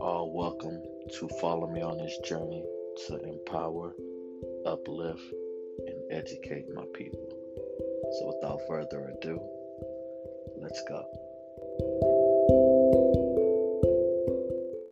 All welcome to follow me on this journey to empower, uplift, and educate my people. So, without further ado, let's go.